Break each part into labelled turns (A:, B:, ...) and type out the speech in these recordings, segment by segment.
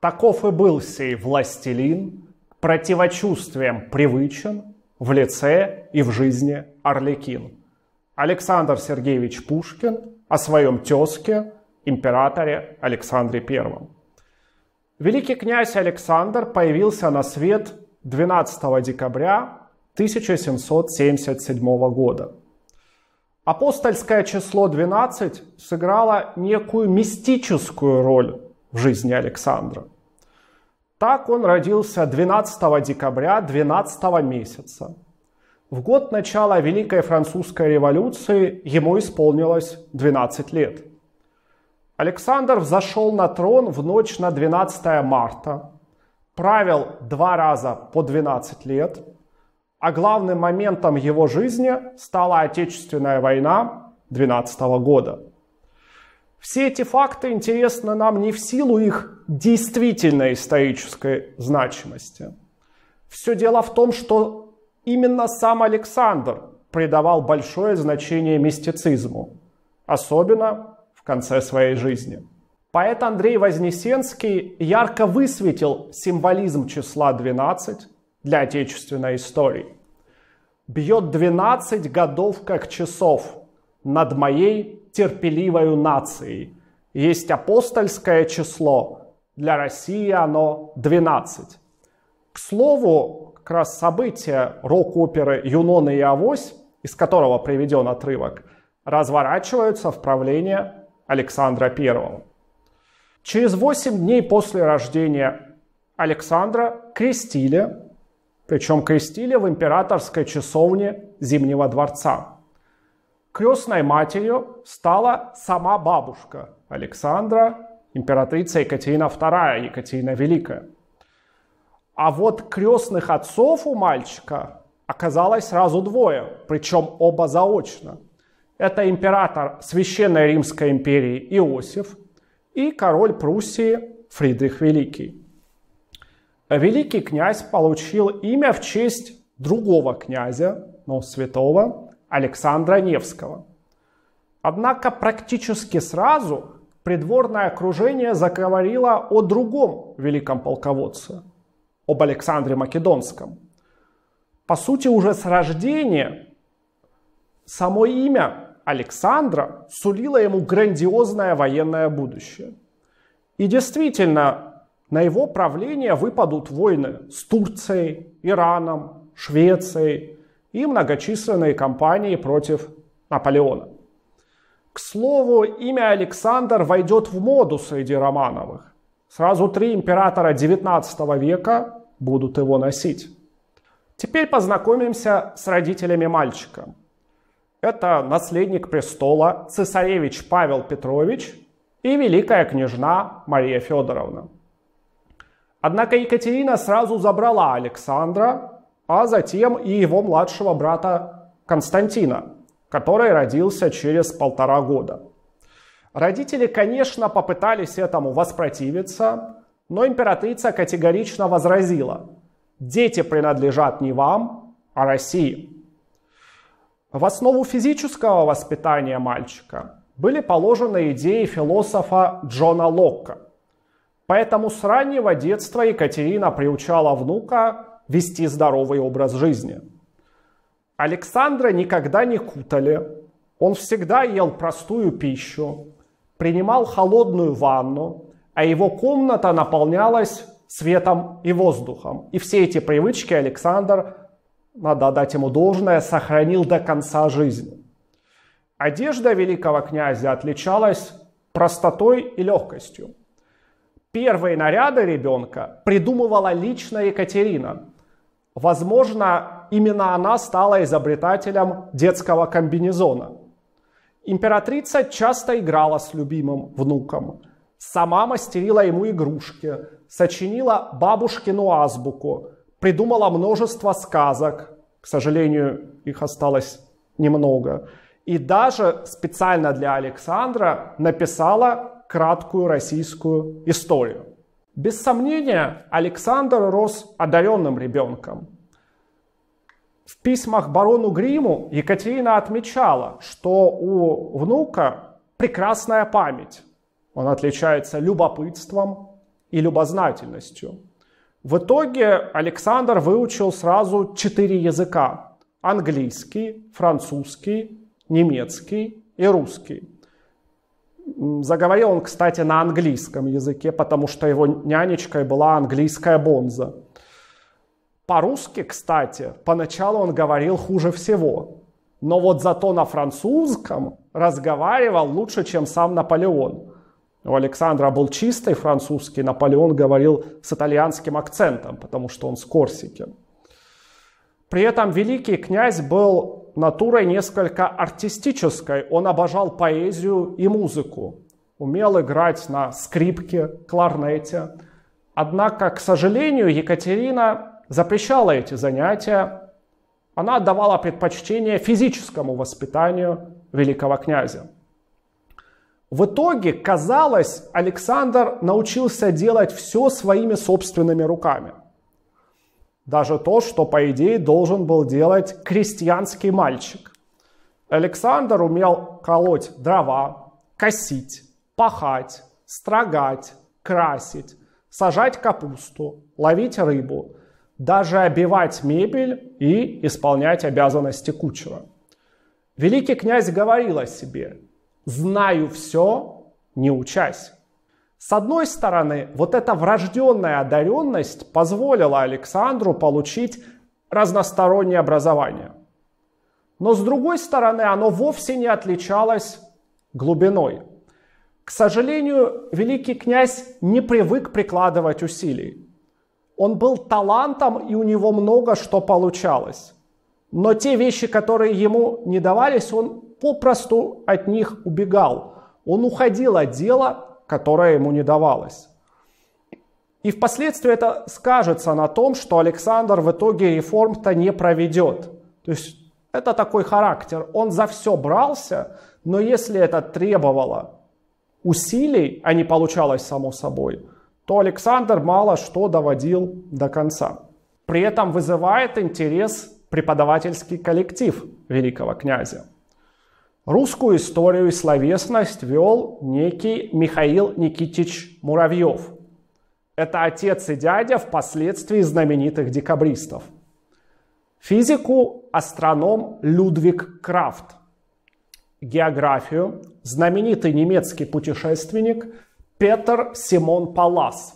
A: Таков и был сей властелин, противочувствием привычен в лице и в жизни Орликин. Александр Сергеевич Пушкин о своем тезке, императоре Александре I. Великий князь Александр появился на свет 12 декабря 1777 года. Апостольское число 12 сыграло некую мистическую роль в жизни Александра. Так он родился 12 декабря 12 месяца. В год начала Великой Французской революции ему исполнилось 12 лет. Александр взошел на трон в ночь на 12 марта, правил два раза по 12 лет, а главным моментом его жизни стала Отечественная война 12 года – все эти факты интересны нам не в силу их действительной исторической значимости. Все дело в том, что именно сам Александр придавал большое значение мистицизму, особенно в конце своей жизни. Поэт Андрей Вознесенский ярко высветил символизм числа 12 для отечественной истории. «Бьет 12 годов, как часов, над моей терпеливою нацией. Есть апостольское число, для России оно 12. К слову, как раз события рок-оперы «Юнона и Авось», из которого приведен отрывок, разворачиваются в правлении Александра I. Через 8 дней после рождения Александра крестили, причем крестили в императорской часовне Зимнего дворца – крестной матерью стала сама бабушка Александра, императрица Екатерина II, Екатерина Великая. А вот крестных отцов у мальчика оказалось сразу двое, причем оба заочно. Это император Священной Римской империи Иосиф и король Пруссии Фридрих Великий. Великий князь получил имя в честь другого князя, но святого, Александра Невского. Однако практически сразу придворное окружение заговорило о другом великом полководце, об Александре Македонском. По сути, уже с рождения само имя Александра сулило ему грандиозное военное будущее. И действительно, на его правление выпадут войны с Турцией, Ираном, Швецией, и многочисленные кампании против Наполеона. К слову, имя Александр войдет в моду среди Романовых. Сразу три императора XIX века будут его носить. Теперь познакомимся с родителями мальчика. Это наследник престола цесаревич Павел Петрович и великая княжна Мария Федоровна. Однако Екатерина сразу забрала Александра а затем и его младшего брата Константина, который родился через полтора года. Родители, конечно, попытались этому воспротивиться, но императрица категорично возразила, дети принадлежат не вам, а России. В основу физического воспитания мальчика были положены идеи философа Джона Локка. Поэтому с раннего детства Екатерина приучала внука вести здоровый образ жизни. Александра никогда не кутали, он всегда ел простую пищу, принимал холодную ванну, а его комната наполнялась светом и воздухом. И все эти привычки Александр, надо отдать ему должное, сохранил до конца жизни. Одежда великого князя отличалась простотой и легкостью. Первые наряды ребенка придумывала лично Екатерина. Возможно, именно она стала изобретателем детского комбинезона. Императрица часто играла с любимым внуком. Сама мастерила ему игрушки, сочинила бабушкину азбуку, придумала множество сказок. К сожалению, их осталось немного. И даже специально для Александра написала краткую российскую историю. Без сомнения, Александр рос одаренным ребенком. В письмах барону Гриму Екатерина отмечала, что у внука прекрасная память. Он отличается любопытством и любознательностью. В итоге Александр выучил сразу четыре языка. Английский, французский, немецкий и русский. Заговорил он, кстати, на английском языке, потому что его нянечкой была английская бонза. По-русски, кстати, поначалу он говорил хуже всего. Но вот зато на французском разговаривал лучше, чем сам Наполеон. У Александра был чистый французский, Наполеон говорил с итальянским акцентом, потому что он с Корсики. При этом великий князь был натурой несколько артистической. Он обожал поэзию и музыку. Умел играть на скрипке, кларнете. Однако, к сожалению, Екатерина запрещала эти занятия. Она отдавала предпочтение физическому воспитанию великого князя. В итоге, казалось, Александр научился делать все своими собственными руками – даже то, что, по идее, должен был делать крестьянский мальчик. Александр умел колоть дрова, косить, пахать, строгать, красить, сажать капусту, ловить рыбу, даже обивать мебель и исполнять обязанности кучера. Великий князь говорил о себе «Знаю все, не учась». С одной стороны, вот эта врожденная одаренность позволила Александру получить разностороннее образование. Но с другой стороны, оно вовсе не отличалось глубиной. К сожалению, великий князь не привык прикладывать усилий. Он был талантом, и у него много что получалось. Но те вещи, которые ему не давались, он попросту от них убегал. Он уходил от дела которое ему не давалось. И впоследствии это скажется на том, что Александр в итоге реформ-то не проведет. То есть это такой характер. Он за все брался, но если это требовало усилий, а не получалось само собой, то Александр мало что доводил до конца. При этом вызывает интерес преподавательский коллектив великого князя. Русскую историю и словесность вел некий Михаил Никитич Муравьев. Это отец и дядя впоследствии знаменитых декабристов. Физику астроном Людвиг Крафт. Географию знаменитый немецкий путешественник Петр Симон Палас.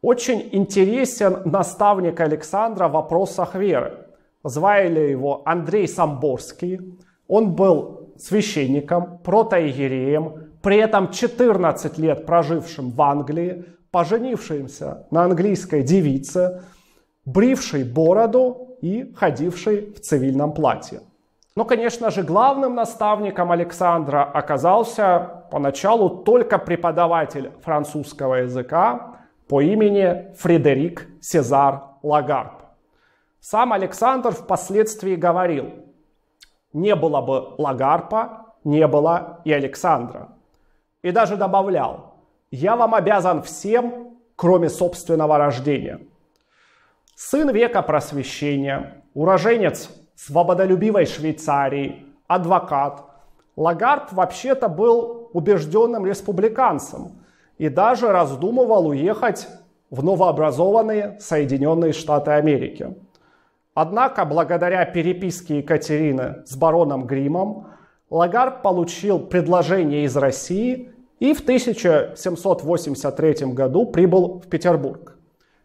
A: Очень интересен наставник Александра в вопросах веры. Звали его Андрей Самборский. Он был священником, протоиереем, при этом 14 лет прожившим в Англии, поженившимся на английской девице, бривший бороду и ходивший в цивильном платье. Но, конечно же, главным наставником Александра оказался поначалу только преподаватель французского языка по имени Фредерик Сезар Лагарб. Сам Александр впоследствии говорил – не было бы Лагарпа, не было и Александра. И даже добавлял, я вам обязан всем, кроме собственного рождения. Сын века просвещения, уроженец свободолюбивой Швейцарии, адвокат, Лагард вообще-то был убежденным республиканцем и даже раздумывал уехать в новообразованные Соединенные Штаты Америки. Однако, благодаря переписке Екатерины с бароном Гримом, Лагард получил предложение из России и в 1783 году прибыл в Петербург,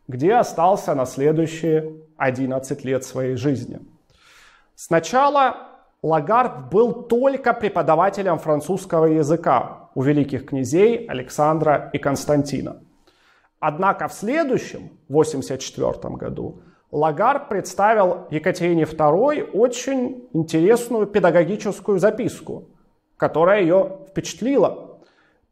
A: где остался на следующие 11 лет своей жизни. Сначала Лагард был только преподавателем французского языка у великих князей Александра и Константина. Однако в следующем, 84 году, Лагард представил Екатерине II очень интересную педагогическую записку, которая ее впечатлила.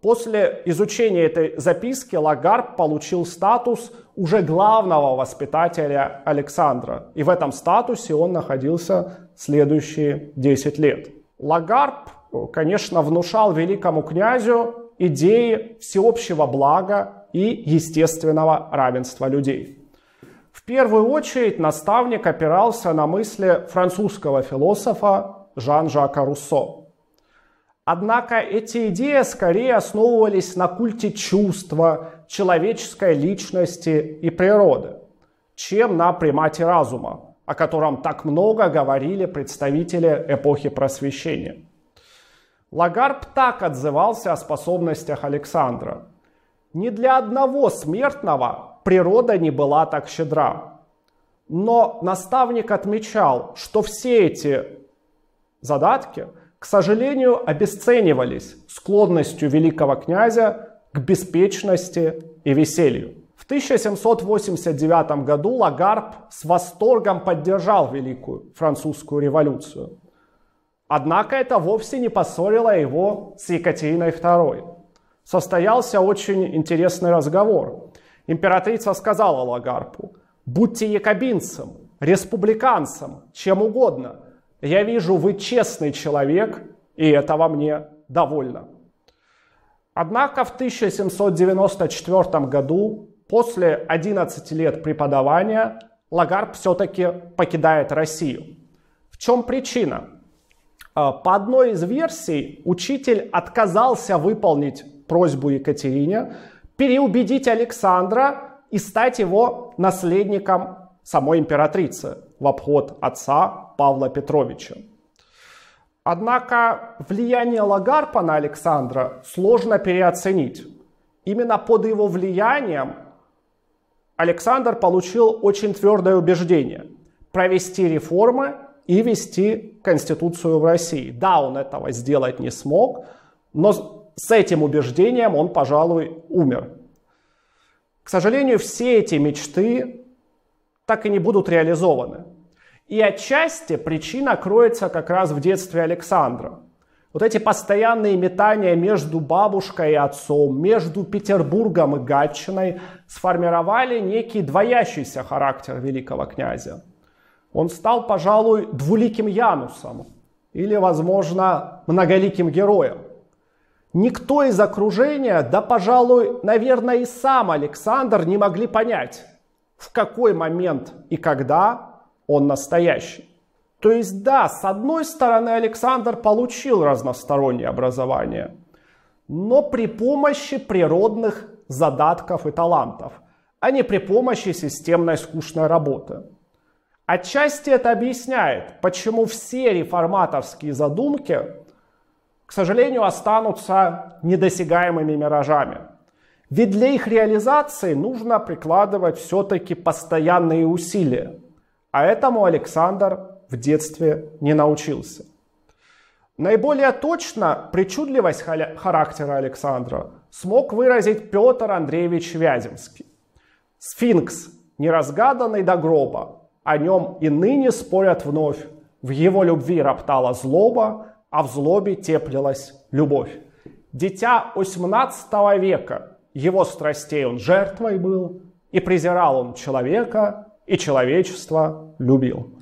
A: После изучения этой записки Лагард получил статус уже главного воспитателя Александра. И в этом статусе он находился следующие 10 лет. Лагард, конечно, внушал великому князю идеи всеобщего блага и естественного равенства людей. В первую очередь наставник опирался на мысли французского философа Жан-Жака Руссо. Однако эти идеи скорее основывались на культе чувства, человеческой личности и природы, чем на примате разума, о котором так много говорили представители эпохи просвещения. Лагарб так отзывался о способностях Александра. «Не для одного смертного природа не была так щедра. Но наставник отмечал, что все эти задатки, к сожалению, обесценивались склонностью великого князя к беспечности и веселью. В 1789 году Лагарб с восторгом поддержал Великую Французскую революцию. Однако это вовсе не поссорило его с Екатериной II. Состоялся очень интересный разговор. Императрица сказала Лагарпу, будьте якобинцем, республиканцем, чем угодно. Я вижу, вы честный человек, и этого мне довольно. Однако в 1794 году, после 11 лет преподавания, Лагарб все-таки покидает Россию. В чем причина? А, по одной из версий, учитель отказался выполнить просьбу Екатерине, переубедить Александра и стать его наследником самой императрицы в обход отца Павла Петровича. Однако влияние Лагарпа на Александра сложно переоценить. Именно под его влиянием Александр получил очень твердое убеждение провести реформы и вести конституцию в России. Да, он этого сделать не смог, но с этим убеждением он, пожалуй, умер. К сожалению, все эти мечты так и не будут реализованы. И отчасти причина кроется как раз в детстве Александра. Вот эти постоянные метания между бабушкой и отцом, между Петербургом и Гатчиной сформировали некий двоящийся характер великого князя. Он стал, пожалуй, двуликим Янусом или, возможно, многоликим героем. Никто из окружения, да, пожалуй, наверное, и сам Александр не могли понять, в какой момент и когда он настоящий. То есть да, с одной стороны Александр получил разностороннее образование, но при помощи природных задатков и талантов, а не при помощи системной скучной работы. Отчасти это объясняет, почему все реформаторские задумки, к сожалению, останутся недосягаемыми миражами. Ведь для их реализации нужно прикладывать все-таки постоянные усилия. А этому Александр в детстве не научился. Наиболее точно причудливость характера Александра смог выразить Петр Андреевич Вяземский. Сфинкс, неразгаданный до гроба, о нем и ныне спорят вновь. В его любви роптала злоба, а в злобе теплилась любовь. Дитя 18 века, его страстей он жертвой был, и презирал он человека, и человечество любил.